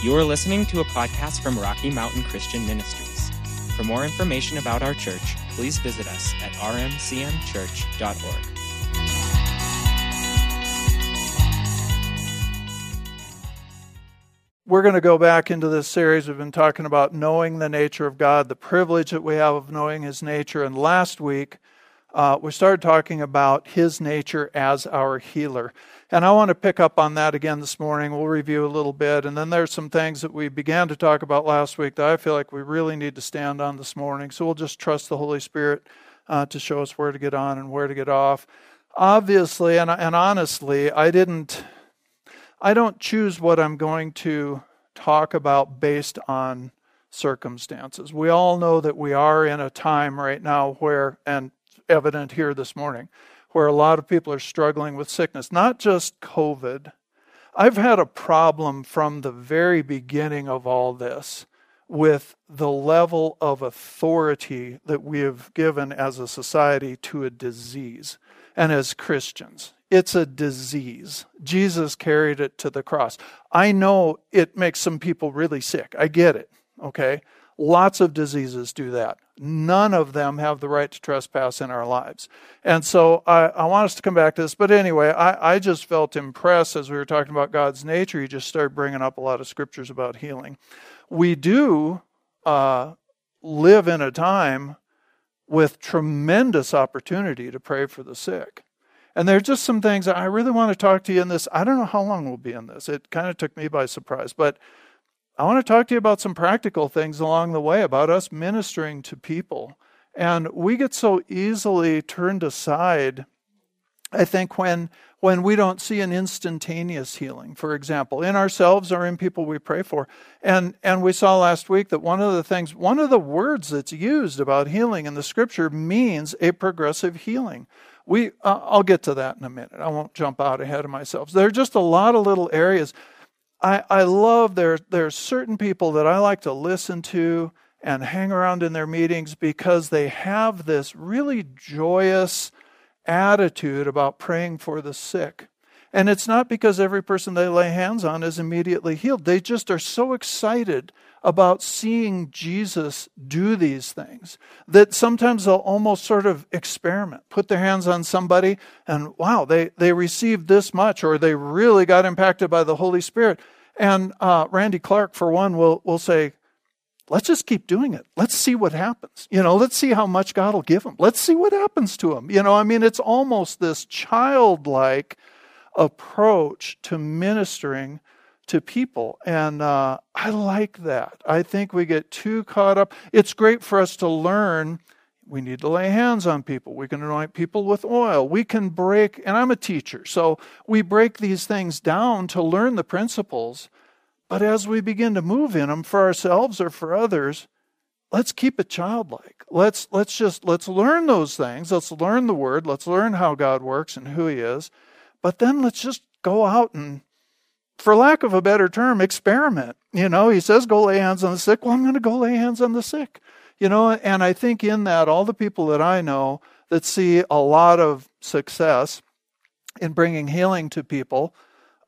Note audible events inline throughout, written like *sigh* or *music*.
You are listening to a podcast from Rocky Mountain Christian Ministries. For more information about our church, please visit us at rmcmchurch.org. We're going to go back into this series. We've been talking about knowing the nature of God, the privilege that we have of knowing His nature. And last week, uh, we started talking about His nature as our healer. And I want to pick up on that again this morning. We'll review a little bit. And then there's some things that we began to talk about last week that I feel like we really need to stand on this morning. So we'll just trust the Holy Spirit uh, to show us where to get on and where to get off. Obviously, and, and honestly, I didn't, I don't choose what I'm going to talk about based on circumstances. We all know that we are in a time right now where, and evident here this morning, where a lot of people are struggling with sickness, not just COVID. I've had a problem from the very beginning of all this with the level of authority that we have given as a society to a disease and as Christians. It's a disease. Jesus carried it to the cross. I know it makes some people really sick. I get it. Okay. Lots of diseases do that. None of them have the right to trespass in our lives. And so I, I want us to come back to this. But anyway, I, I just felt impressed as we were talking about God's nature. You just started bringing up a lot of scriptures about healing. We do uh, live in a time with tremendous opportunity to pray for the sick. And there are just some things I really want to talk to you in this. I don't know how long we'll be in this. It kind of took me by surprise. But I want to talk to you about some practical things along the way about us ministering to people. And we get so easily turned aside, I think, when, when we don't see an instantaneous healing, for example, in ourselves or in people we pray for. And, and we saw last week that one of the things, one of the words that's used about healing in the scripture means a progressive healing. We, uh, I'll get to that in a minute. I won't jump out ahead of myself. There are just a lot of little areas I, I love there there are certain people that I like to listen to and hang around in their meetings because they have this really joyous attitude about praying for the sick. And it's not because every person they lay hands on is immediately healed. They just are so excited about seeing Jesus do these things that sometimes they'll almost sort of experiment, put their hands on somebody, and wow, they, they received this much, or they really got impacted by the Holy Spirit. And uh, Randy Clark, for one, will, will say, let's just keep doing it. Let's see what happens. You know, let's see how much God will give them. Let's see what happens to them. You know, I mean, it's almost this childlike approach to ministering to people. And uh, I like that. I think we get too caught up. It's great for us to learn. We need to lay hands on people. We can anoint people with oil. We can break, and I'm a teacher, so we break these things down to learn the principles. But as we begin to move in them for ourselves or for others, let's keep it childlike. Let's let's just let's learn those things. Let's learn the word. Let's learn how God works and who He is. But then let's just go out and for lack of a better term, experiment. You know, he says, go lay hands on the sick. Well, I'm going to go lay hands on the sick. You know, and I think in that, all the people that I know that see a lot of success in bringing healing to people,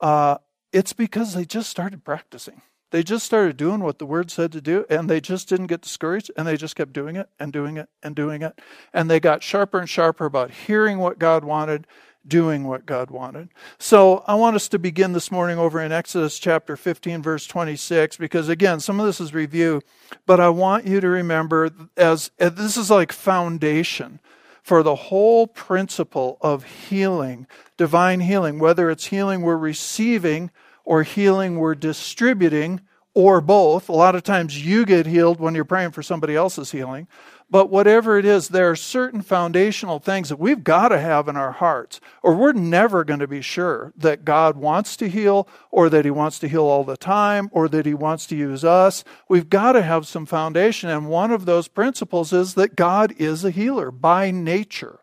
uh, it's because they just started practicing. They just started doing what the word said to do, and they just didn't get discouraged, and they just kept doing it and doing it and doing it. And they got sharper and sharper about hearing what God wanted doing what God wanted. So I want us to begin this morning over in Exodus chapter 15, verse 26, because again, some of this is review, but I want you to remember as, as this is like foundation for the whole principle of healing, divine healing, whether it's healing we're receiving or healing we're distributing or both. A lot of times you get healed when you're praying for somebody else's healing. But whatever it is, there are certain foundational things that we've got to have in our hearts, or we're never going to be sure that God wants to heal, or that He wants to heal all the time, or that He wants to use us. We've got to have some foundation. And one of those principles is that God is a healer by nature.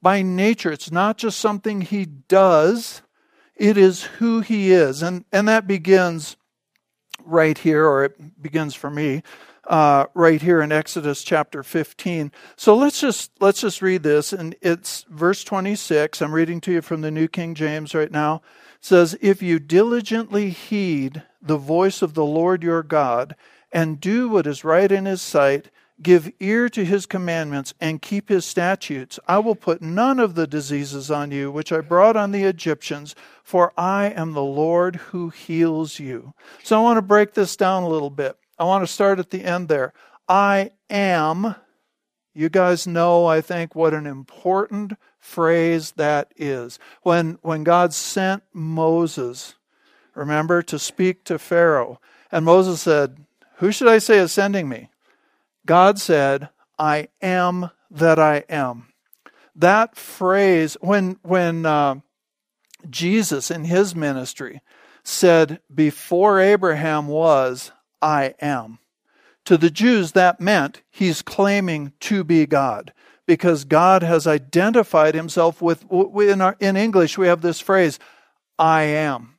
By nature, it's not just something He does, it is who He is. And, and that begins right here, or it begins for me uh, right here in Exodus chapter 15. So let's just let's just read this, and it's verse 26. I'm reading to you from the New King James right now. It says, "If you diligently heed the voice of the Lord your God and do what is right in His sight." Give ear to his commandments and keep his statutes. I will put none of the diseases on you which I brought on the Egyptians, for I am the Lord who heals you. So I want to break this down a little bit. I want to start at the end there. I am. You guys know, I think, what an important phrase that is. When, when God sent Moses, remember, to speak to Pharaoh, and Moses said, Who should I say is sending me? God said, I am that I am. That phrase, when, when uh, Jesus in his ministry said, Before Abraham was, I am. To the Jews, that meant he's claiming to be God because God has identified himself with, in, our, in English, we have this phrase, I am.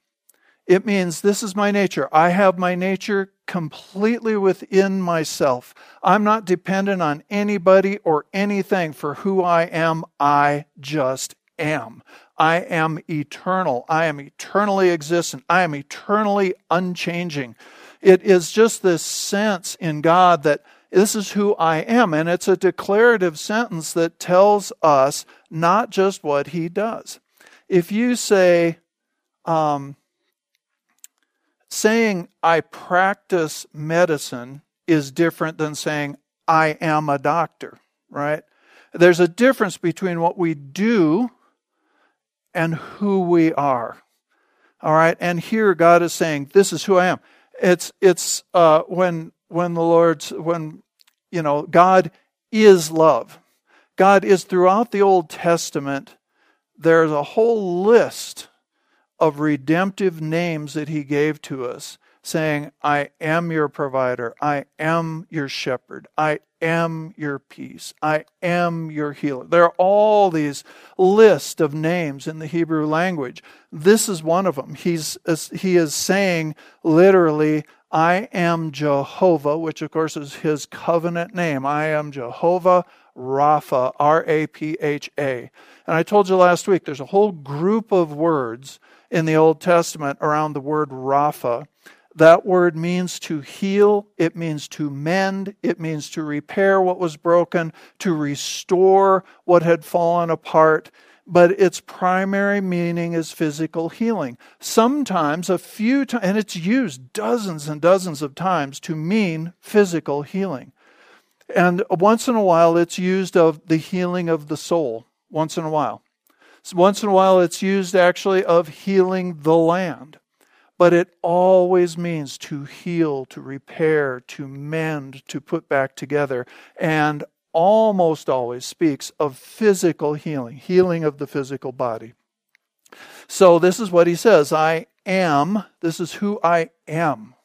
It means this is my nature. I have my nature completely within myself. I'm not dependent on anybody or anything for who I am. I just am. I am eternal. I am eternally existent. I am eternally unchanging. It is just this sense in God that this is who I am. And it's a declarative sentence that tells us not just what he does. If you say, um, saying I practice medicine is different than saying I am a doctor, right? There's a difference between what we do and who we are. All right, and here God is saying, "This is who I am." It's it's uh, when when the Lord's when you know God is love. God is throughout the Old Testament. There's a whole list of redemptive names that He gave to us, saying, "I am your provider. I am your shepherd. I am your peace. I am your healer." There are all these list of names in the Hebrew language. This is one of them. He's he is saying literally I am Jehovah, which of course is his covenant name. I am Jehovah Rapha, R A P H A. And I told you last week there's a whole group of words in the Old Testament around the word Rapha. That word means to heal, it means to mend, it means to repair what was broken, to restore what had fallen apart but its primary meaning is physical healing. Sometimes, a few times, and it's used dozens and dozens of times to mean physical healing. And once in a while, it's used of the healing of the soul. Once in a while. Once in a while, it's used actually of healing the land. But it always means to heal, to repair, to mend, to put back together. And almost always speaks of physical healing, healing of the physical body. So this is what he says I am, this is who I am.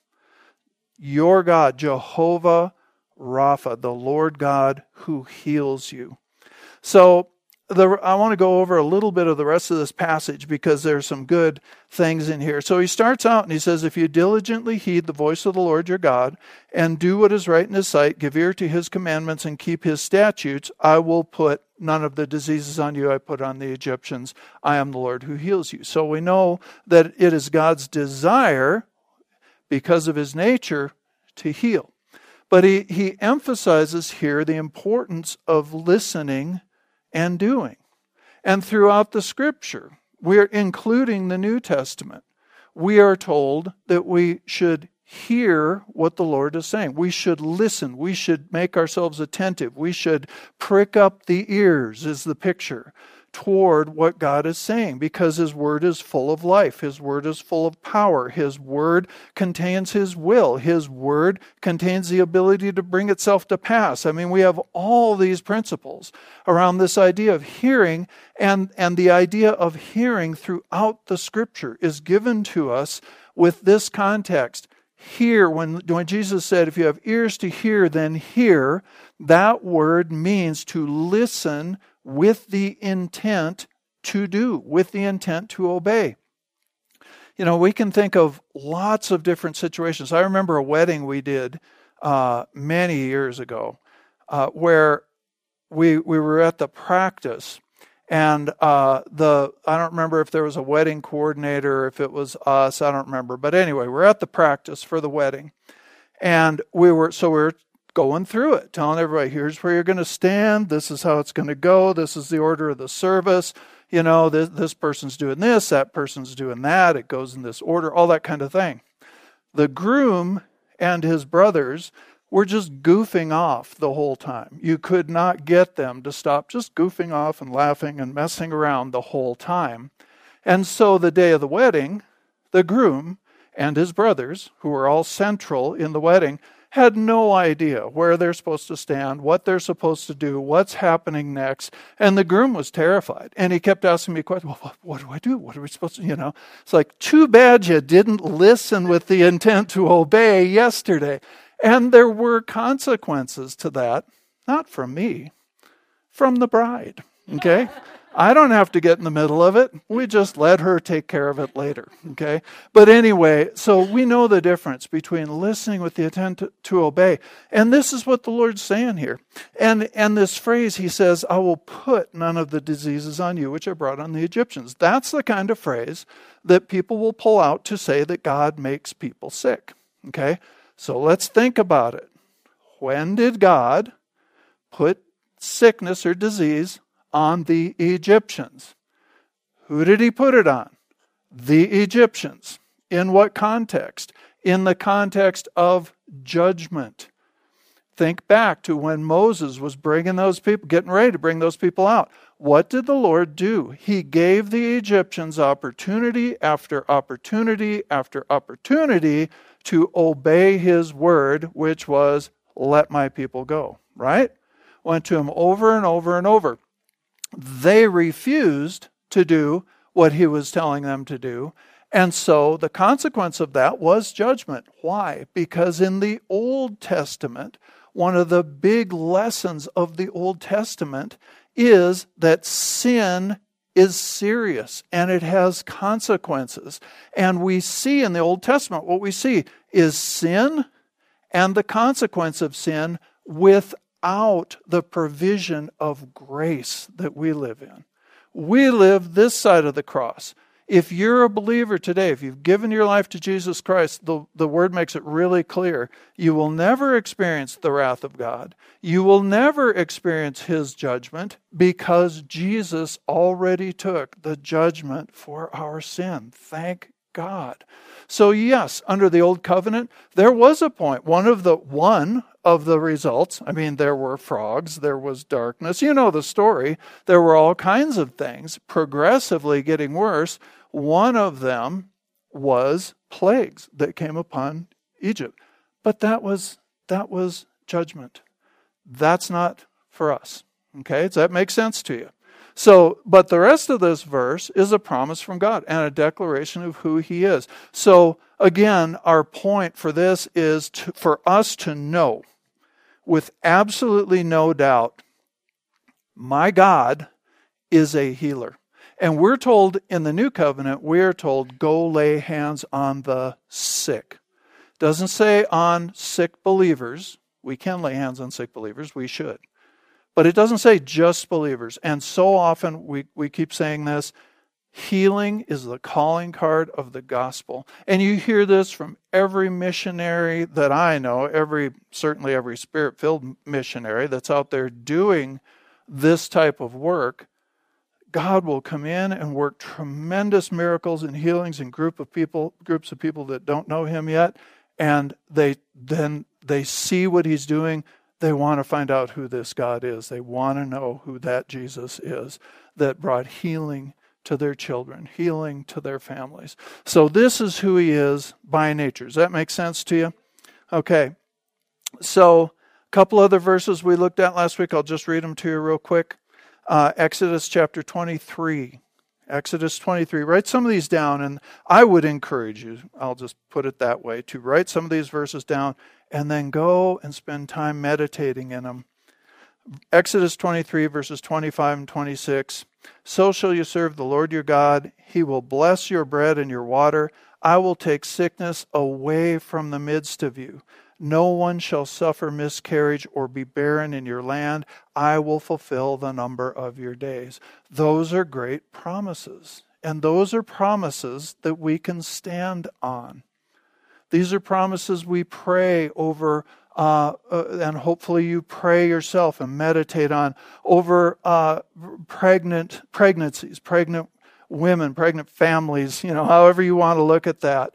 Your God, Jehovah Rapha, the Lord God who heals you. So the, I want to go over a little bit of the rest of this passage because there's some good things in here. So he starts out and he says, If you diligently heed the voice of the Lord your God and do what is right in his sight, give ear to his commandments and keep his statutes, I will put none of the diseases on you I put on the Egyptians. I am the Lord who heals you. So we know that it is God's desire, because of his nature, to heal. But he, he emphasizes here the importance of listening and doing. And throughout the scripture, we're including the New Testament, we are told that we should hear what the Lord is saying. We should listen. We should make ourselves attentive. We should prick up the ears, is the picture toward what God is saying because His Word is full of life. His Word is full of power. His Word contains His will. His Word contains the ability to bring itself to pass. I mean, we have all these principles around this idea of hearing, and, and the idea of hearing throughout the Scripture is given to us with this context. Hear, when, when Jesus said, If you have ears to hear, then hear, that word means to listen with the intent to do, with the intent to obey. You know, we can think of lots of different situations. I remember a wedding we did uh, many years ago, uh, where we we were at the practice, and uh, the I don't remember if there was a wedding coordinator, if it was us, I don't remember. But anyway, we're at the practice for the wedding, and we were so we were going through it, telling everybody, here's where you're going to stand. This is how it's going to go. This is the order of the service. You know, this, this person's doing this, that person's doing that. It goes in this order, all that kind of thing. The groom and his brothers were just goofing off the whole time. You could not get them to stop just goofing off and laughing and messing around the whole time. And so the day of the wedding, the groom and his brothers, who were all central in the wedding, had no idea where they're supposed to stand, what they're supposed to do, what's happening next. And the groom was terrified. And he kept asking me questions. Well, what, what do I do? What are we supposed to, you know? It's like, too bad you didn't listen with the intent to obey yesterday. And there were consequences to that, not from me, from the bride. Okay? *laughs* I don't have to get in the middle of it. We just let her take care of it later. Okay? But anyway, so we know the difference between listening with the intent to, to, obey. And this is what the Lord's saying here. And and this phrase, he says, I will put none of the diseases on you which I brought on the Egyptians. That's the kind of phrase that people will pull out to say that God makes people sick. Okay? So let's think about it. When did God put sickness or disease on the Egyptians. Who did he put it on? The Egyptians. In what context? In the context of judgment. Think back to when Moses was bringing those people, getting ready to bring those people out. What did the Lord do? He gave the Egyptians opportunity after opportunity after opportunity to obey his word, which was, let my people go, right? Went to him over and over and over they refused to do what he was telling them to do. And so the consequence of that was judgment. Why? Because in the Old Testament, one of the big lessons of the Old Testament is that sin is serious and it has consequences. And we see in the Old Testament, what we see is sin and the consequence of sin with without the provision of grace that we live in. We live this side of the cross. If you're a believer today, if you've given your life to Jesus Christ, the, the word makes it really clear. You will never experience the wrath of God. You will never experience his judgment because Jesus already took the judgment for our sin. Thank God. So yes, under the old covenant, there was a point. One of the one of the results. I mean, there were frogs, there was darkness. You know the story. There were all kinds of things progressively getting worse. One of them was plagues that came upon Egypt. But that was that was judgment. That's not for us. Okay? Does that make sense to you? So, but the rest of this verse is a promise from God and a declaration of who He is. So, again, our point for this is to, for us to know with absolutely no doubt, my God is a healer. And we're told in the new covenant, we're told, go lay hands on the sick. Doesn't say on sick believers. We can lay hands on sick believers, we should. But it doesn't say just believers. And so often we, we keep saying this Healing is the calling card of the gospel. And you hear this from every missionary that I know, every certainly every spirit-filled missionary that's out there doing this type of work. God will come in and work tremendous miracles and healings in group of people, groups of people that don't know him yet, and they then they see what he's doing. They want to find out who this God is. They want to know who that Jesus is that brought healing to their children, healing to their families. So, this is who he is by nature. Does that make sense to you? Okay. So, a couple other verses we looked at last week. I'll just read them to you real quick. Uh, Exodus chapter 23. Exodus 23. Write some of these down, and I would encourage you, I'll just put it that way, to write some of these verses down and then go and spend time meditating in them. Exodus 23, verses 25 and 26. So shall you serve the Lord your God. He will bless your bread and your water. I will take sickness away from the midst of you. No one shall suffer miscarriage or be barren in your land. I will fulfill the number of your days. Those are great promises. And those are promises that we can stand on. These are promises we pray over uh, uh, and hopefully you pray yourself and meditate on over uh, pregnant pregnancies, pregnant women, pregnant families, you know, however you want to look at that,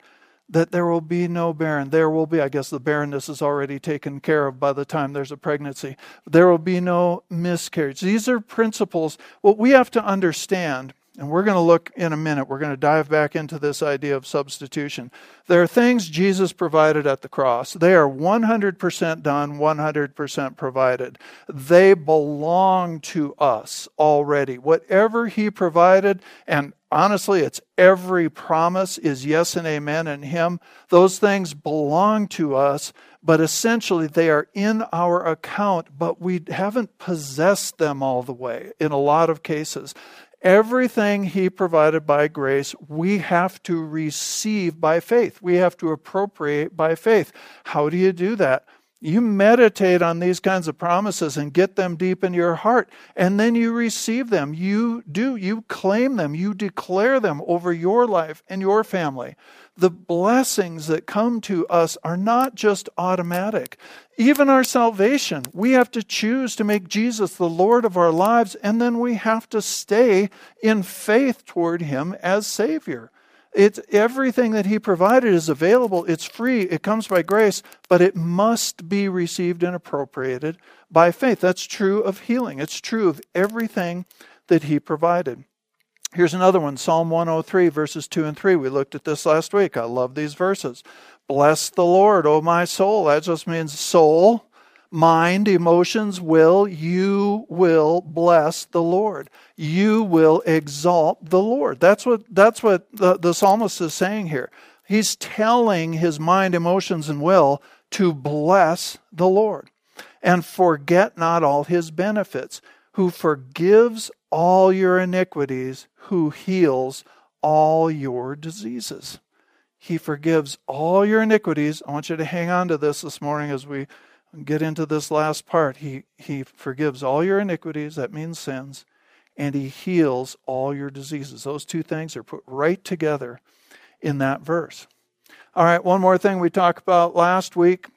that there will be no barren. There will be, I guess the barrenness is already taken care of by the time there's a pregnancy. There will be no miscarriage. These are principles. What we have to understand and we're going to look in a minute, we're going to dive back into this idea of substitution. There are things Jesus provided at the cross. They are 100% done, 100% provided. They belong to us already. Whatever He provided, and honestly, it's every promise is yes and amen in Him. Those things belong to us, but essentially they are in our account, but we haven't possessed them all the way in a lot of cases. Everything He provided by grace, we have to receive by faith. We have to appropriate by faith. How do you do that? You meditate on these kinds of promises and get them deep in your heart, and then you receive them. You do, you claim them, you declare them over your life and your family the blessings that come to us are not just automatic. Even our salvation, we have to choose to make Jesus the Lord of our lives, and then we have to stay in faith toward Him as Savior. It's everything that He provided is available. It's free. It comes by grace, but it must be received and appropriated by faith. That's true of healing. It's true of everything that He provided. Here's another one Psalm 103, verses 2 and 3. We looked at this last week. I love these verses. Bless the Lord, O my soul. That just means soul, mind, emotions, will. You will bless the Lord. You will exalt the Lord. That's what, that's what the, the psalmist is saying here. He's telling his mind, emotions, and will to bless the Lord and forget not all his benefits, who forgives all your iniquities, who heals all your diseases. He forgives all your iniquities. I want you to hang on to this this morning as we get into this last part. He, he forgives all your iniquities, that means sins, and He heals all your diseases. Those two things are put right together in that verse. All right, one more thing we talked about last week.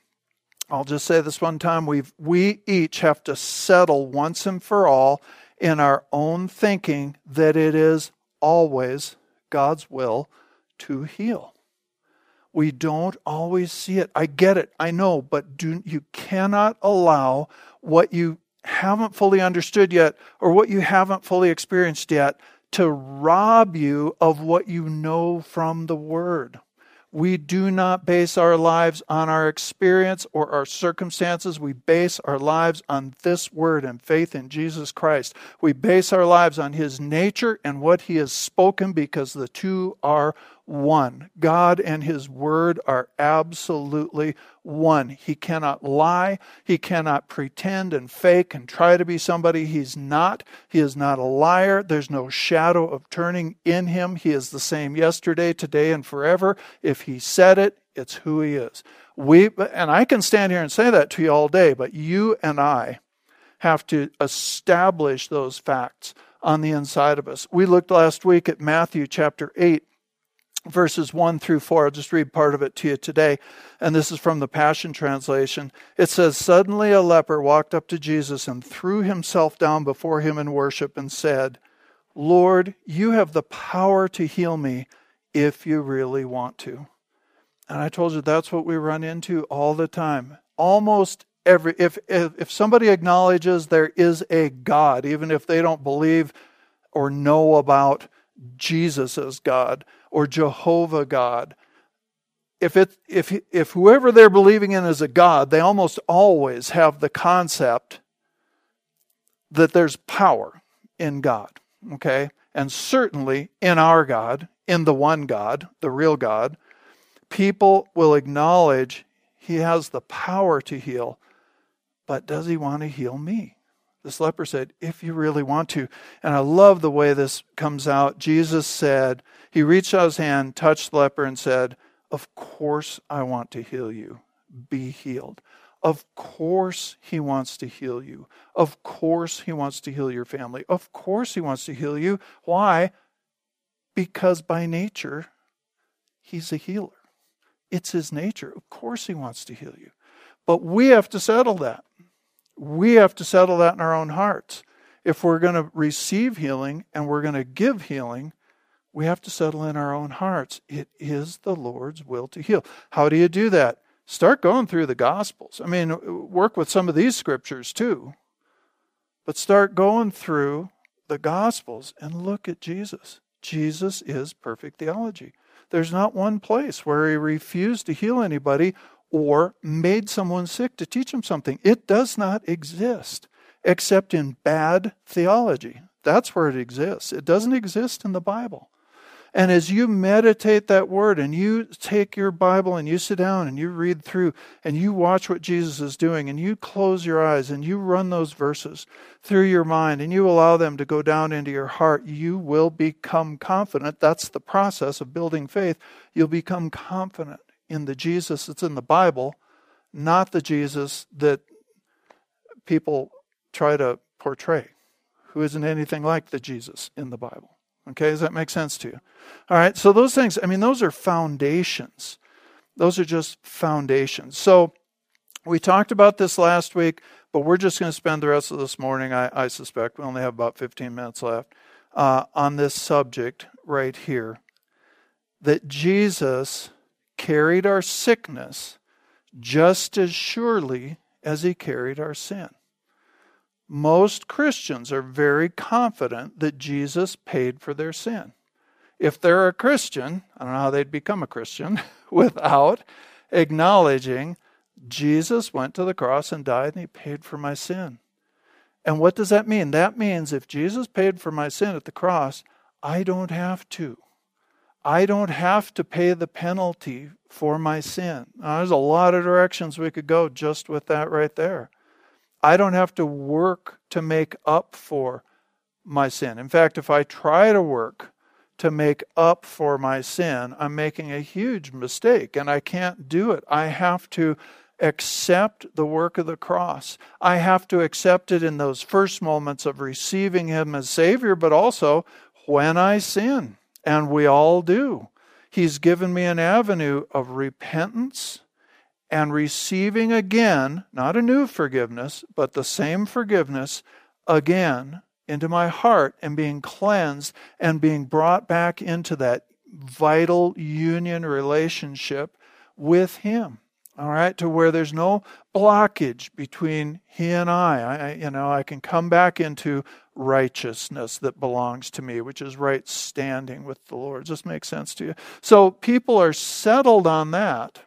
I'll just say this one time. we we each have to settle once and for all in our own thinking that it is always God's will to heal. We don't always see it. I get it. I know, but do, you cannot allow what you haven't fully understood yet or what you haven't fully experienced yet to rob you of what you know from the Word. We do not base our lives on our experience or our circumstances. We base our lives on this word and faith in Jesus Christ. We base our lives on his nature and what he has spoken because the two are one. God and His Word are absolutely one. He cannot lie. He cannot pretend and fake and try to be somebody He's not. He is not a liar. There's no shadow of turning in Him. He is the same yesterday, today, and forever. If He said it, it's who He is. We, and I can stand here and say that to you all day, but you and I have to establish those facts on the inside of us. We looked last week at Matthew chapter 8 verses 1 through 4. I'll just read part of it to you today. And this is from the Passion Translation. It says Suddenly a leper walked up to Jesus and threw himself down before him in worship and said, Lord, you have the power to heal me if you really want to. And I told you that's what we run into all the time. Almost every if if, if somebody acknowledges there is a God, even if they don't believe or know about Jesus as God, or Jehovah God. If, it, if, if whoever they're believing in is a God, they almost always have the concept that there's power in God, okay? And certainly in our God, in the one God, the real God, people will acknowledge He has the power to heal, but does He want to heal me? This leper said, If you really want to. And I love the way this comes out. Jesus said, He reached out his hand, touched the leper, and said, Of course I want to heal you. be healed. Of course, He wants to heal you. Of course, He wants to heal your family. Of course, He wants to heal you. Why? Because by nature, He's a healer. It's His nature. Of course, He wants to heal you. But we have to settle that. We have to settle that in our own hearts. If we're going to receive healing and we're going to give healing, we have to settle in our own hearts. It is the Lord's will to heal. How do you do that? Start going through the Gospels. I mean, work with some of these scriptures too. But start going through the Gospels and look at Jesus. Jesus is perfect theology. There's not one place where he refused to heal anybody or made someone sick to teach them something. It does not exist except in bad theology. That's where it exists. It doesn't exist in the Bible. And as you meditate that word and you take your Bible and you sit down and you read through and you watch what Jesus is doing and you close your eyes and you run those verses through your mind and you allow them to go down into your heart, you will become confident. That's the process of building faith. You'll become confident in the Jesus that's in the Bible, not the Jesus that people try to portray, who isn't anything like the Jesus in the Bible. Okay, does that make sense to you? All right, so those things, I mean, those are foundations. Those are just foundations. So we talked about this last week, but we're just going to spend the rest of this morning, I, I suspect, we only have about 15 minutes left, uh, on this subject right here that Jesus carried our sickness just as surely as he carried our sin. Most Christians are very confident that Jesus paid for their sin. If they're a Christian, I don't know how they'd become a Christian *laughs* without acknowledging Jesus went to the cross and died and he paid for my sin. And what does that mean? That means if Jesus paid for my sin at the cross, I don't have to. I don't have to pay the penalty for my sin. Now, there's a lot of directions we could go just with that right there. I don't have to work to make up for my sin. In fact, if I try to work to make up for my sin, I'm making a huge mistake and I can't do it. I have to accept the work of the cross. I have to accept it in those first moments of receiving Him as Savior, but also when I sin. And we all do. He's given me an avenue of repentance and receiving again, not a new forgiveness, but the same forgiveness again into my heart and being cleansed and being brought back into that vital union relationship with Him. All right, to where there's no blockage between He and I. I you know, I can come back into righteousness that belongs to me, which is right standing with the Lord. Does this make sense to you? So people are settled on that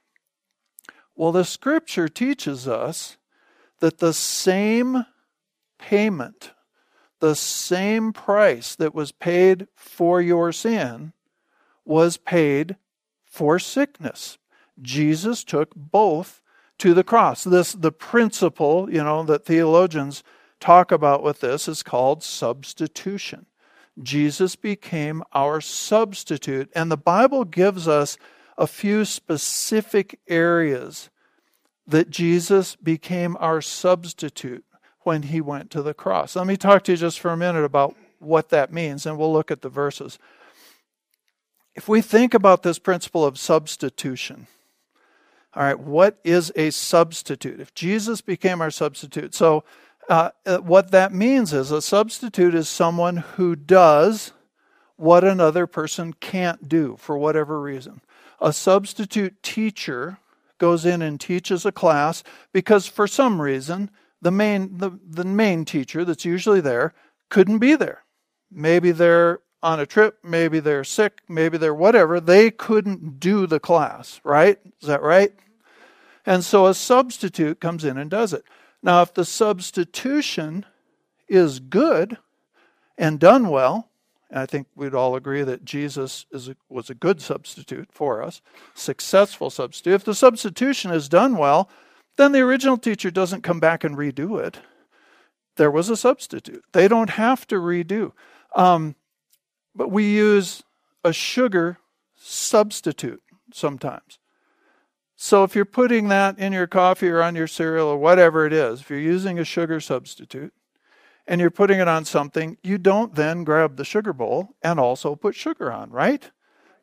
well, the scripture teaches us that the same payment, the same price that was paid for your sin, was paid for sickness. Jesus took both to the cross. This the principle, you know, that theologians talk about with this is called substitution. Jesus became our substitute, and the Bible gives us a few specific areas that Jesus became our substitute when he went to the cross. Let me talk to you just for a minute about what that means, and we'll look at the verses. If we think about this principle of substitution, all right, what is a substitute? If Jesus became our substitute, so uh, uh what that means is a substitute is someone who does what another person can't do for whatever reason a substitute teacher goes in and teaches a class because for some reason the main the, the main teacher that's usually there couldn't be there. Maybe they're on a trip, maybe they're sick, maybe they're whatever. They couldn't do the class, right? Is that right? And so a substitute comes in and does it. Now, if the substitution is good and done well, and I think we'd all agree that Jesus is a, was a good substitute for us, successful substitute. If the substitution is done well, then the original teacher doesn't come back and redo it. There was a substitute. They don't have to redo. Um, but we use a sugar substitute sometimes. So if you're putting that in your coffee or on your cereal or whatever it is, if you're using a sugar substitute and you're putting it on something, you don't then grab the sugar bowl and also put sugar on, right?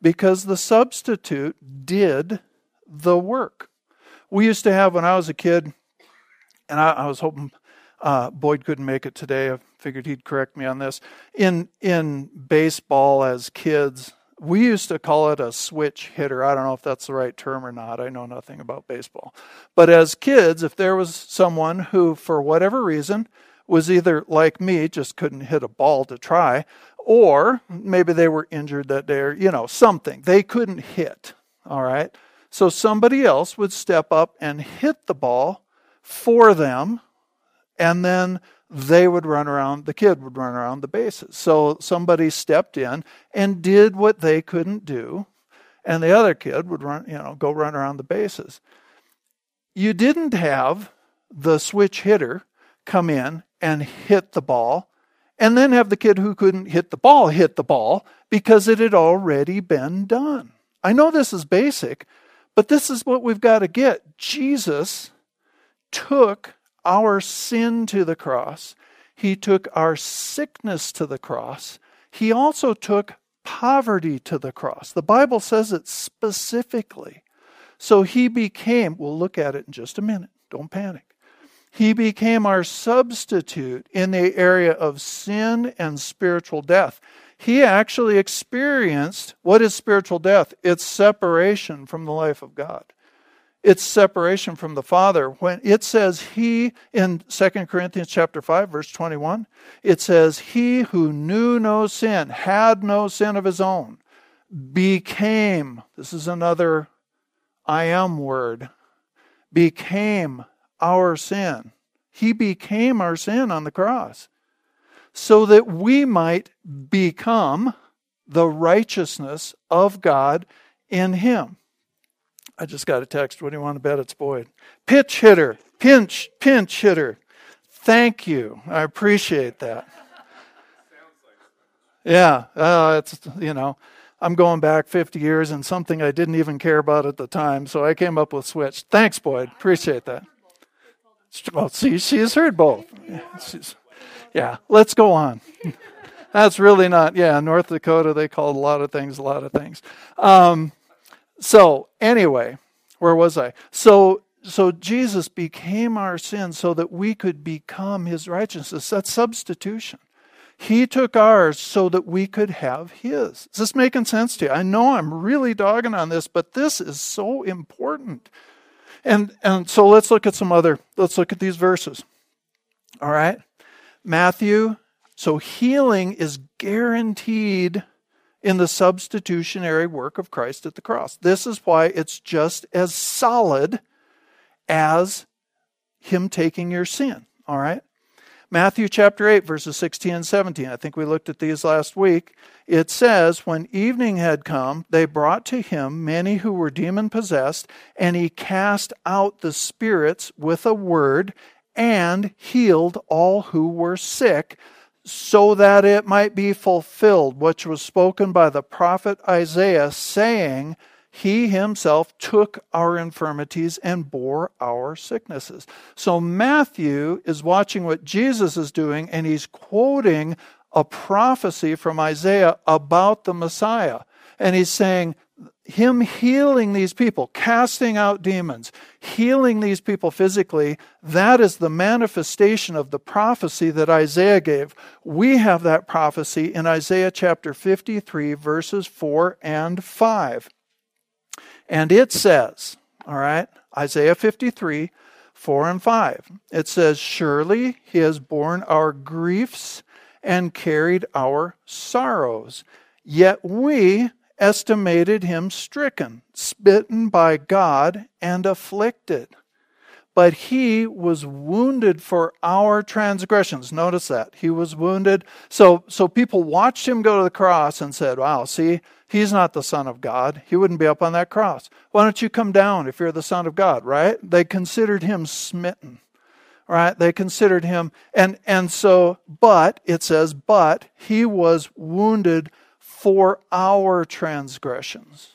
Because the substitute did the work. We used to have, when I was a kid, and I, I was hoping uh, Boyd couldn't make it today. I figured he'd correct me on this. In in baseball, as kids, we used to call it a switch hitter. I don't know if that's the right term or not. I know nothing about baseball. But as kids, if there was someone who, for whatever reason, was either like me, just couldn't hit a ball to try, or maybe they were injured that day, or, you know, something. They couldn't hit. All right. So somebody else would step up and hit the ball for them, and then they would run around, the kid would run around the bases. So somebody stepped in and did what they couldn't do, and the other kid would run, you know, go run around the bases. You didn't have the switch hitter come in and hit the ball, and then have the kid who couldn't hit the ball hit the ball because it had already been done. I know this is basic, but this is what we've got to get. Jesus took our sin to the cross, He took our sickness to the cross, He also took poverty to the cross. The Bible says it specifically. So He became, we'll look at it in just a minute, don't panic. He became our substitute in the area of sin and spiritual death. He actually experienced what is spiritual death? It's separation from the life of God it's separation from the father. When it says he in 2 corinthians chapter 5 verse 21 it says he who knew no sin had no sin of his own became this is another i am word became our sin. He became our sin on the cross so that we might become the righteousness of god in him I just got a text. What do you want to bet it's Boyd? Pitch hitter, pinch, pinch hitter. Thank you. I appreciate that. Yeah, uh, it's you know, I'm going back 50 years and something I didn't even care about at the time, so I came up with switch. Thanks, Boyd. Appreciate that. Well, see, she has heard both. She's, yeah, let's go on. *laughs* That's really not. Yeah, North Dakota they called a lot of things a lot of things. Um, so, anyway, where was I? So, so Jesus became our sin so that we could become his righteousness. That's substitution. He took ours so that we could have his. Is this making sense to you? I know I'm really dogging on this, but this is so important. And and so let's look at some other let's look at these verses. All right? Matthew, so healing is guaranteed in the substitutionary work of Christ at the cross. This is why it's just as solid as Him taking your sin. All right? Matthew chapter 8, verses 16 and 17. I think we looked at these last week. It says, When evening had come, they brought to him many who were demon possessed, and he cast out the spirits with a word and healed all who were sick so that it might be fulfilled, which was spoken by the prophet Isaiah, saying, He himself took our infirmities and bore our sicknesses. So Matthew is watching what Jesus is doing, and he's quoting a prophecy from Isaiah about the Messiah. And he's saying, him healing these people, casting out demons, healing these people physically, that is the manifestation of the prophecy that Isaiah gave. We have that prophecy in Isaiah chapter 53, verses 4 and 5. And it says, all right, Isaiah 53, 4 and 5. It says, Surely he has borne our griefs and carried our sorrows. Yet we estimated him stricken, smitten by God, and afflicted. But he was wounded for our transgressions. Notice that. He was wounded. So, so people watched him go to the cross and said, Wow, see, he's not the Son of God. He wouldn't be up on that cross. Why don't you come down if you're the Son of God, right? They considered him smitten right they considered him and and so but it says but he was wounded for our transgressions.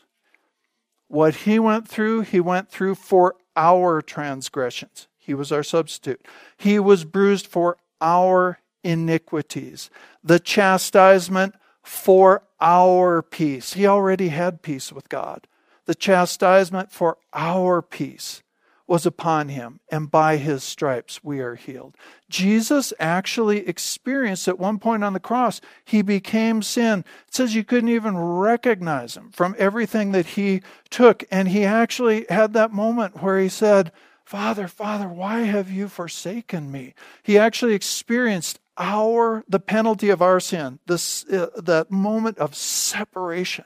What he went through, he went through for our transgressions. He was our substitute. He was bruised for our iniquities. The chastisement for our peace. He already had peace with God. The chastisement for our peace was upon him, and by his stripes we are healed. Jesus actually experienced at one point on the cross, he became sin. It says you couldn't even recognize him from everything that he took. And he actually had that moment where he said, Father, Father, why have you forsaken me? He actually experienced our the penalty of our sin, this uh, that moment of separation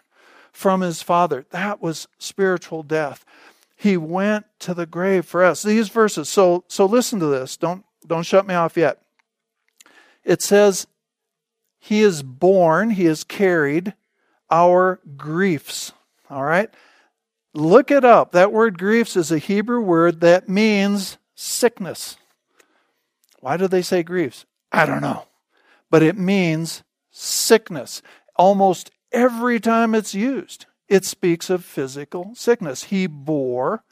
from his father. That was spiritual death. He went to the grave for us. These verses. So so listen to this. Don't don't shut me off yet. It says he is borne, he has carried our griefs. All right? Look it up. That word griefs is a Hebrew word that means sickness. Why do they say griefs? I don't know. But it means sickness. Almost every time it's used it speaks of physical sickness. He bore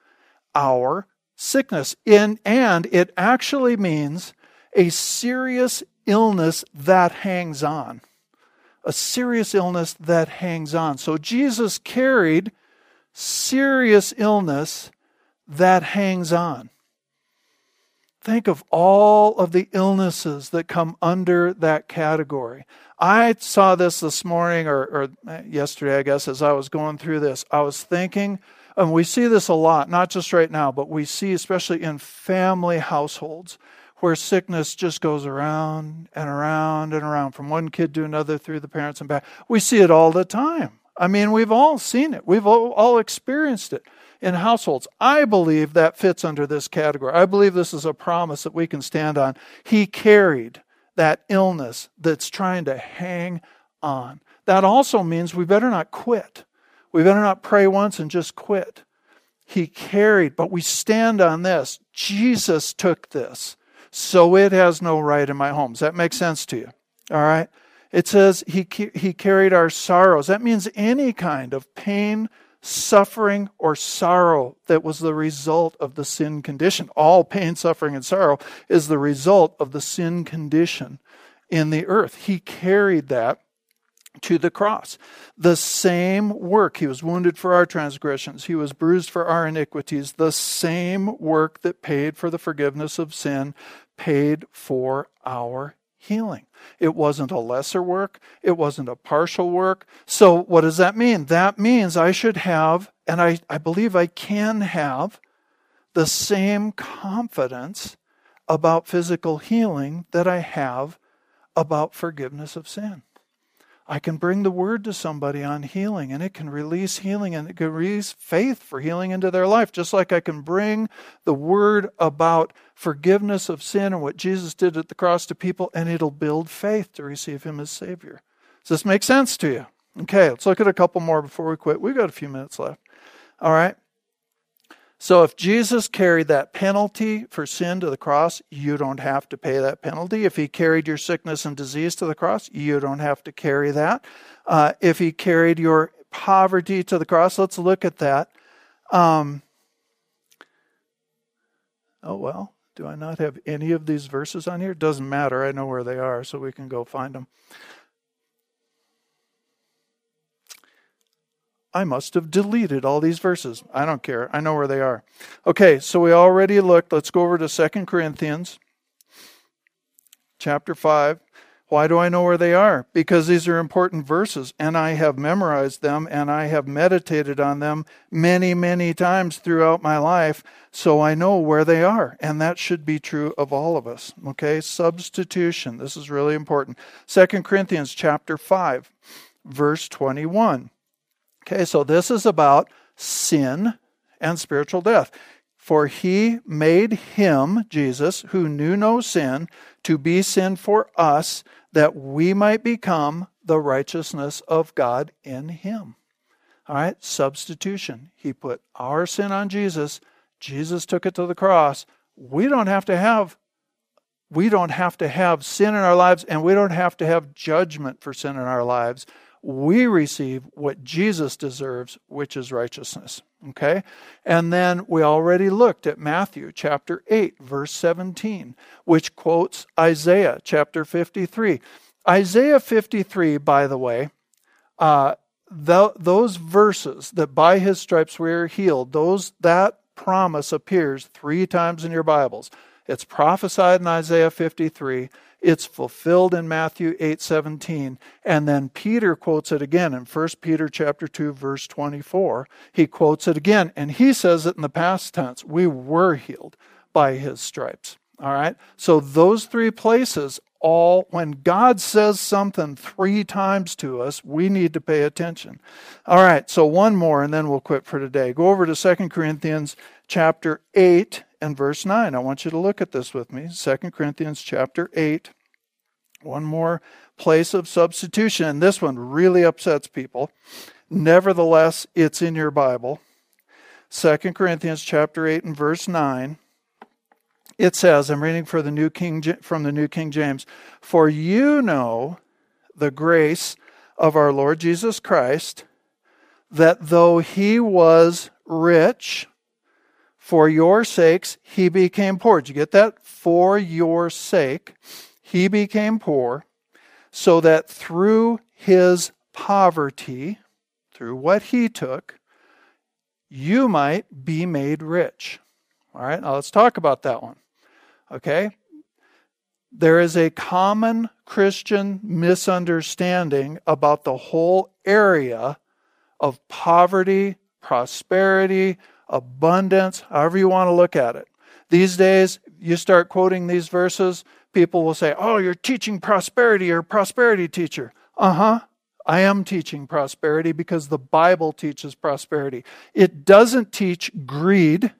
our sickness. In, and it actually means a serious illness that hangs on. A serious illness that hangs on. So Jesus carried serious illness that hangs on. Think of all of the illnesses that come under that category. I saw this this morning or, or, uh, yesterday, I guess, as I was going through this. I was thinking, and we see this a lot, not just right now, but we see, especially in family households, where sickness just goes around and around and around from one kid to another through the parents and back. We see it all the time. I mean, we've all seen it, we've all, all experienced it in households. I believe that fits under this category. I believe this is a promise that we can stand on. He carried that illness that's trying to hang on. That also means we better not quit. We better not pray once and just quit. He carried, but we stand on this. Jesus took this, so it has no right in my home. Does that make sense to you? All right? It says he, he carried our sorrows. That means any kind of pain, suffering, or sorrow that was the result of the sin condition. All pain, suffering, and sorrow is the result of the sin condition in the earth. He carried that to the cross. The same work. He was wounded for our transgressions, he was bruised for our iniquities. The same work that paid for the forgiveness of sin paid for our healing. It wasn't a lesser work, it wasn't a partial work. So, what does that mean? That means I should have, and I, I believe I can have, the same confidence about physical healing that I have about forgiveness of sin. I can bring the word to somebody on healing, and it can release healing and it can release faith for healing into their life, just like I can bring the word about forgiveness of sin and what Jesus did at the cross to people, and it'll build faith to receive Him as Savior. Does this make sense to you? Okay, let's look at a couple more before we quit. We've got a few minutes left. All right. So if Jesus carried that penalty for sin to the cross, you don't have to pay that penalty. If he carried your sickness and disease to the cross, you don't have to carry that. Uh, if he carried your poverty to the cross, let's look at that. Um, oh, well, do I not have any of these verses on here? Doesn't matter. I know where they are, so we can go find them. I must have deleted all these verses. I don't care. I know where they are. Okay, so we already looked. Let's go over to Second Corinthians chapter 5. Why do I know where they are? Because these are important verses, and I have memorized them and I have meditated on them many, many times throughout my life, so I know where they are. And that should be true of all of us. Okay, substitution. This is really important. Second Corinthians chapter 5, verse 21. Okay, so this is about sin and spiritual death. For he made him, Jesus, who knew no sin, to be sin for us, that we might become the righteousness of God in him. All right, substitution. He put our sin on Jesus. Jesus took it to the cross. We don't have to have we don't have to have sin in our lives and we don't have to have judgment for sin in our lives we receive what Jesus deserves, which is righteousness. Okay? And then we already looked at Matthew chapter 8, verse 17, which quotes Isaiah chapter 53. Isaiah 53, by the way, uh, those verses that by his stripes we are healed, those that promise appears three times in your Bibles. It's prophesied in Isaiah 53. It's fulfilled in Matthew 8:17, and then Peter quotes it again in 1 Peter chapter 2 verse 24. He quotes it again and he says it in the past tense. We were healed by his stripes. All right? So those three places all when God says something 3 times to us, we need to pay attention. All right, so one more and then we'll quit for today. Go over to 2 Corinthians chapter 8 and verse 9. I want you to look at this with me. 2 Corinthians chapter 8. One more place of substitution. And this one really upsets people. Nevertheless, it's in your Bible. 2 Corinthians chapter 8 and verse 9. It says, I'm reading for the New King from the New King James, for you know the grace of our Lord Jesus Christ, that though he was rich, for your sakes, he became poor. Did you get that? For your sake, he became poor, so that through his poverty, through what he took, you might be made rich. All right, now let's talk about that one. Okay? There is a common Christian misunderstanding about the whole area of poverty, prosperity, abundance, however you want to look at it. These days, you start quoting these verses, people will say, Oh, you're teaching prosperity, you're a prosperity teacher. Uh huh. I am teaching prosperity because the Bible teaches prosperity. It doesn't teach greed.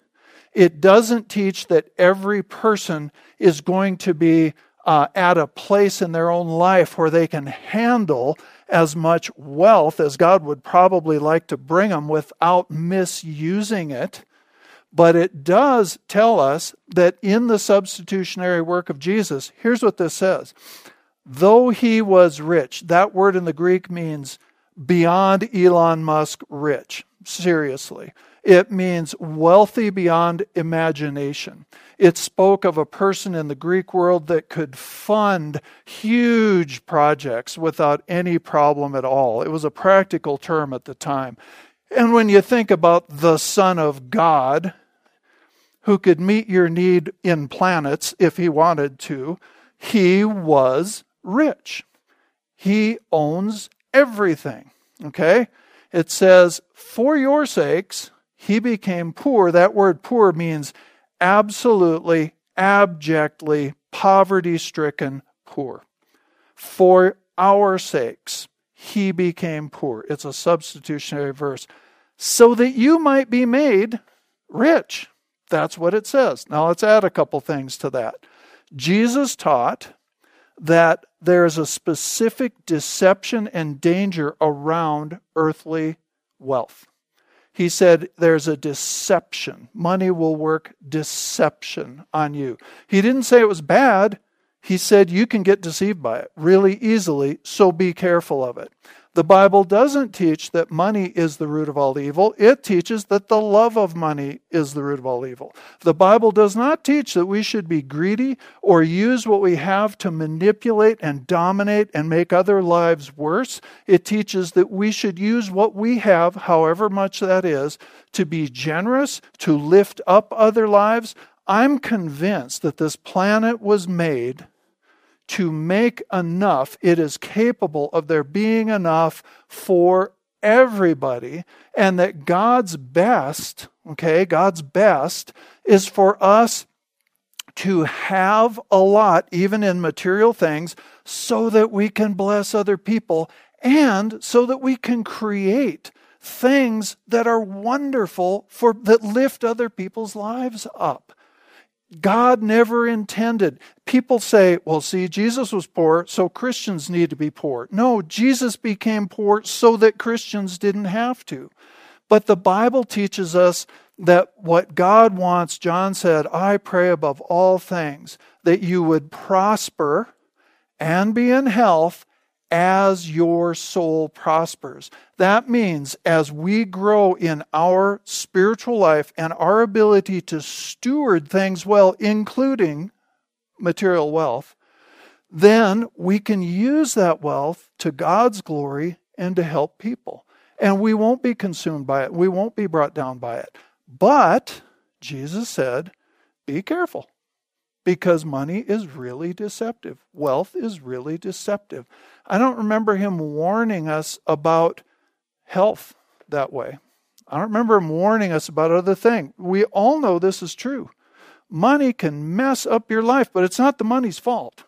It doesn't teach that every person is going to be uh, at a place in their own life where they can handle as much wealth as God would probably like to bring them without misusing it. But it does tell us that in the substitutionary work of Jesus, here's what this says Though he was rich, that word in the Greek means beyond Elon Musk rich. Seriously. It means wealthy beyond imagination. It spoke of a person in the Greek world that could fund huge projects without any problem at all. It was a practical term at the time. And when you think about the Son of God, who could meet your need in planets if he wanted to, he was rich. He owns everything. Okay? It says, For your sakes, he became poor. That word poor means absolutely, abjectly, poverty stricken poor. For our sakes, he became poor. It's a substitutionary verse. So that you might be made rich. That's what it says. Now let's add a couple things to that. Jesus taught that there's a specific deception and danger around earthly wealth. He said there's a deception. Money will work deception on you. He didn't say it was bad. He said you can get deceived by it really easily, so be careful of it. The Bible doesn't teach that money is the root of all evil. It teaches that the love of money is the root of all evil. The Bible does not teach that we should be greedy or use what we have to manipulate and dominate and make other lives worse. It teaches that we should use what we have, however much that is, to be generous, to lift up other lives. I'm convinced that this planet was made to make enough, it is capable of there being enough for everybody, and that God's best, okay, God's best is for us to have a lot, even in material things, so that we can bless other people and so that we can create things that are wonderful for that lift other people's lives up. God never intended. People say, well, see, Jesus was poor, so Christians need to be poor. No, Jesus became poor so that Christians didn't have to. But the Bible teaches us that what God wants, John said, I pray above all things that you would prosper and be in health as your soul prospers. That means as we grow in our spiritual life and our ability to steward things well, including material wealth, then we can use that wealth to God's glory and to help people. And we won't be consumed by it. We won't be brought down by it. But Jesus said, be careful because money is really deceptive. Wealth is really deceptive. I don't remember him warning us about health that way. I don't remember him warning us about other things. We all know this is true. Money can mess up your life, but it's not the money's fault.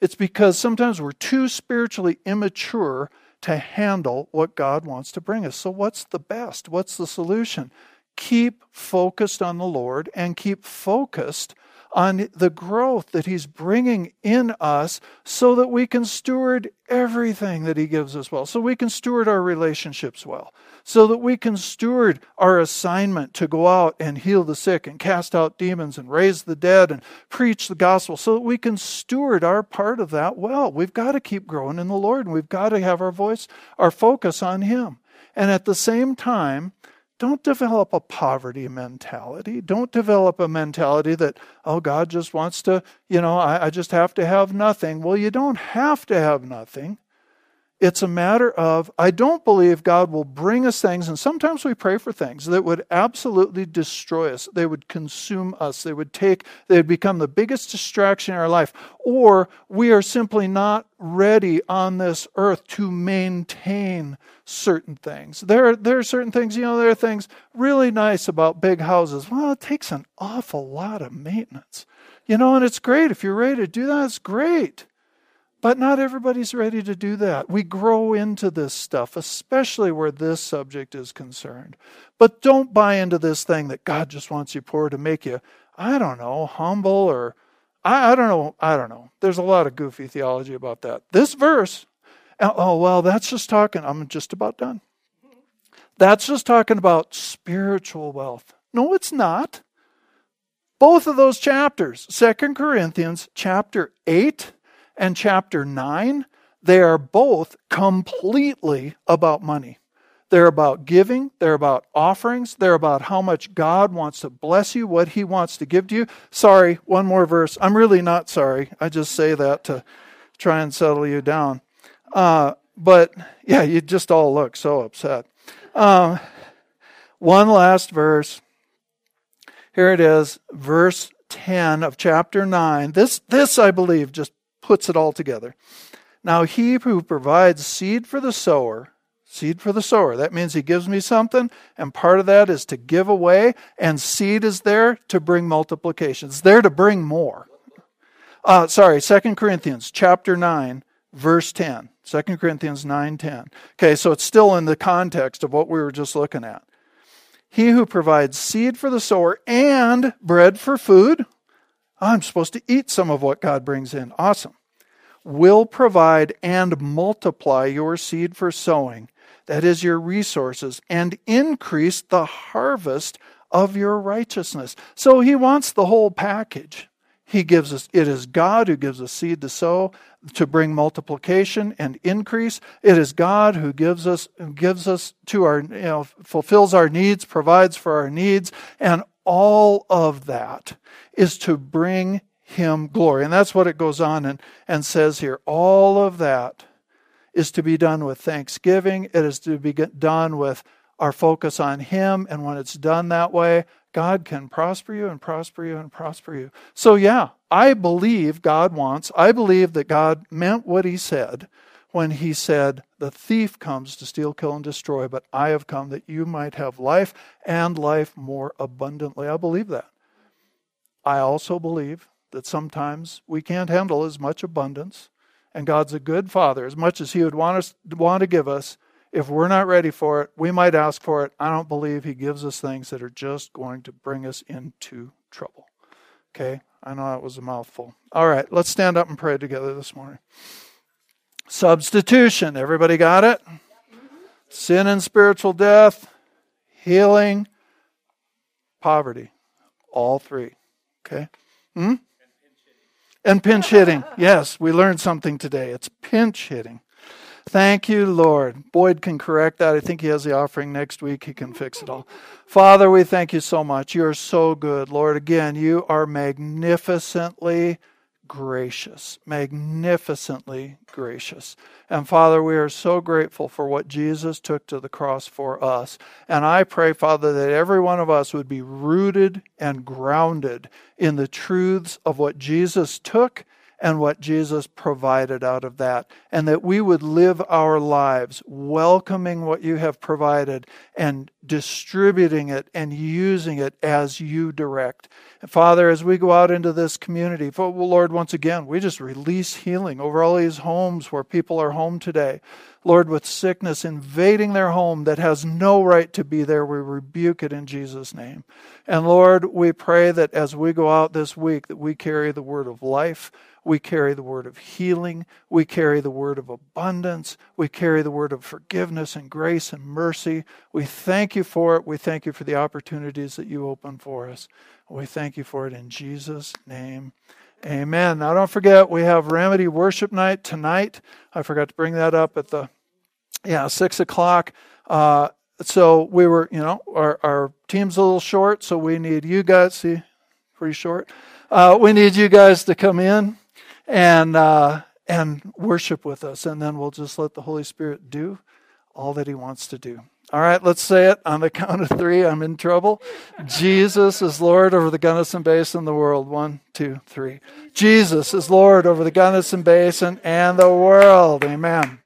It's because sometimes we're too spiritually immature to handle what God wants to bring us. So, what's the best? What's the solution? Keep focused on the Lord and keep focused on the growth that He's bringing in us so that we can steward everything that He gives us well, so we can steward our relationships well, so that we can steward our assignment to go out and heal the sick and cast out demons and raise the dead and preach the gospel, so that we can steward our part of that well. We've got to keep growing in the Lord and we've got to have our voice, our focus on Him. And at the same time, don't develop a poverty mentality. Don't develop a mentality that, oh, God just wants to, you know, I, I, just have to have nothing. Well, you don't have to have nothing. It's a matter of, I don't believe God will bring us things, and sometimes we pray for things that would absolutely destroy us. They would consume us. They would take, they would become the biggest distraction in our life. Or we are simply not ready on this earth to maintain certain things. There are, there are certain things, you know, there are things really nice about big houses. Well, it takes an awful lot of maintenance. You know, and it's great. If you're ready to do that, it's great. But not everybody's ready to do that. We grow into this stuff, especially where this subject is concerned. But don't buy into this thing that God just wants you poor to make you, I don't know, humble or I, I don't know. I don't know. There's a lot of goofy theology about that. This verse, oh, oh well, that's just talking, I'm just about done. That's just talking about spiritual wealth. No, it's not. Both of those chapters, Second Corinthians chapter 8 and chapter 9, they are both completely about money. They're about giving, they're about offerings, they're about how much God wants to bless you, what He wants to give to you. Sorry, one more verse. I'm really not sorry. I just say that to try and settle you down. Uh, but yeah, you just all look so upset. Um, one last verse. Here it is, verse 10 of chapter 9. This, this I believe, just puts it all together. Now, he who provides seed for the sower, seed for the sower, that means he gives me something, and part of that is to give away, and seed is there to bring multiplication. It's there to bring more. Uh, sorry, Second Corinthians chapter 9, verse 10. 2 Corinthians 9:10. Okay, so it's still in the context of what we were just looking at. He who provides seed for the sower and bread for food, I'm supposed to eat some of what God brings in. Awesome will provide and multiply your seed for sowing, that is, your resources, and increase the harvest of your righteousness. So he wants the whole package. He gives us, it is God who gives us seed to sow, to bring multiplication and increase. It is God who gives us, gives us to our, you know, fulfills our needs, provides for our needs, and all of that is to bring him glory. And that's what it goes on and, and says here. All of that is to be done with thanksgiving. It is to be done with our focus on him. And when it's done that way, God can prosper you and prosper you and prosper you. So, yeah, I believe God wants, I believe that God meant what he said when he said, The thief comes to steal, kill, and destroy, but I have come that you might have life and life more abundantly. I believe that. I also believe that sometimes we can't handle as much abundance. And God's a good Father. As much as He would want us want to give us, if we're not ready for it, we might ask for it. I don't believe He gives us things that are just going to bring us into trouble. Okay? I know that was a mouthful. All right, let's stand up and pray together this morning. Substitution. Everybody got it? Sin and spiritual death, healing, poverty. All three. Okay? Hmm? And pinch hitting. Yes, we learned something today. It's pinch hitting. Thank you, Lord. Boyd can correct that. I think he has the offering next week. He can fix it all. Father, we thank you so much. You are so good. Lord, again, you are magnificently gracious, magnificently gracious. And Father, we are so grateful for what Jesus took to the cross for us. And I pray, Father, that every one of us would be rooted and grounded in the truths of what Jesus took and what Jesus provided out of that, and that we would live our lives welcoming what you have provided and distributing it and using it as you direct. And Father, as we go out into this community, Lord, once again, we just release healing over all these homes where people are home today. Lord, with sickness invading their home that has no right to be there, we rebuke it in Jesus' name. And Lord, we pray that as we go out this week, that we carry the word of life we carry the word of healing. We carry the word of abundance. We carry the word of forgiveness and grace and mercy. We thank you for it. We thank you for the opportunities that you open for us. We thank you for it in Jesus' name. Amen. Now, don't forget, we have Remedy Worship Night tonight. I forgot to bring that up at the, yeah, six o'clock. Uh, so we were, you know, our, our team's a little short, so we need you guys. See, pretty short. Uh, we need you guys to come in and uh, and worship with us, and then we'll just let the Holy Spirit do all that He wants to do. All right, let's say it on the *laughs* count of three. I'm in trouble. Jesus is Lord over the Gunnison Basin, and the world. One, two, three. Jesus is Lord over the Gunnison Basin and the world. Amen.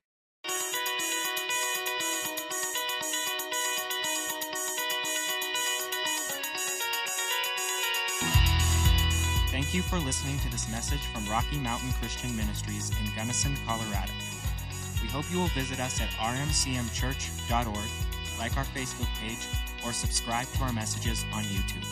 Thank you for listening to this message from Rocky Mountain Christian Ministries in Gunnison, Colorado. We hope you will visit us at rmcmchurch.org, like our Facebook page, or subscribe to our messages on YouTube.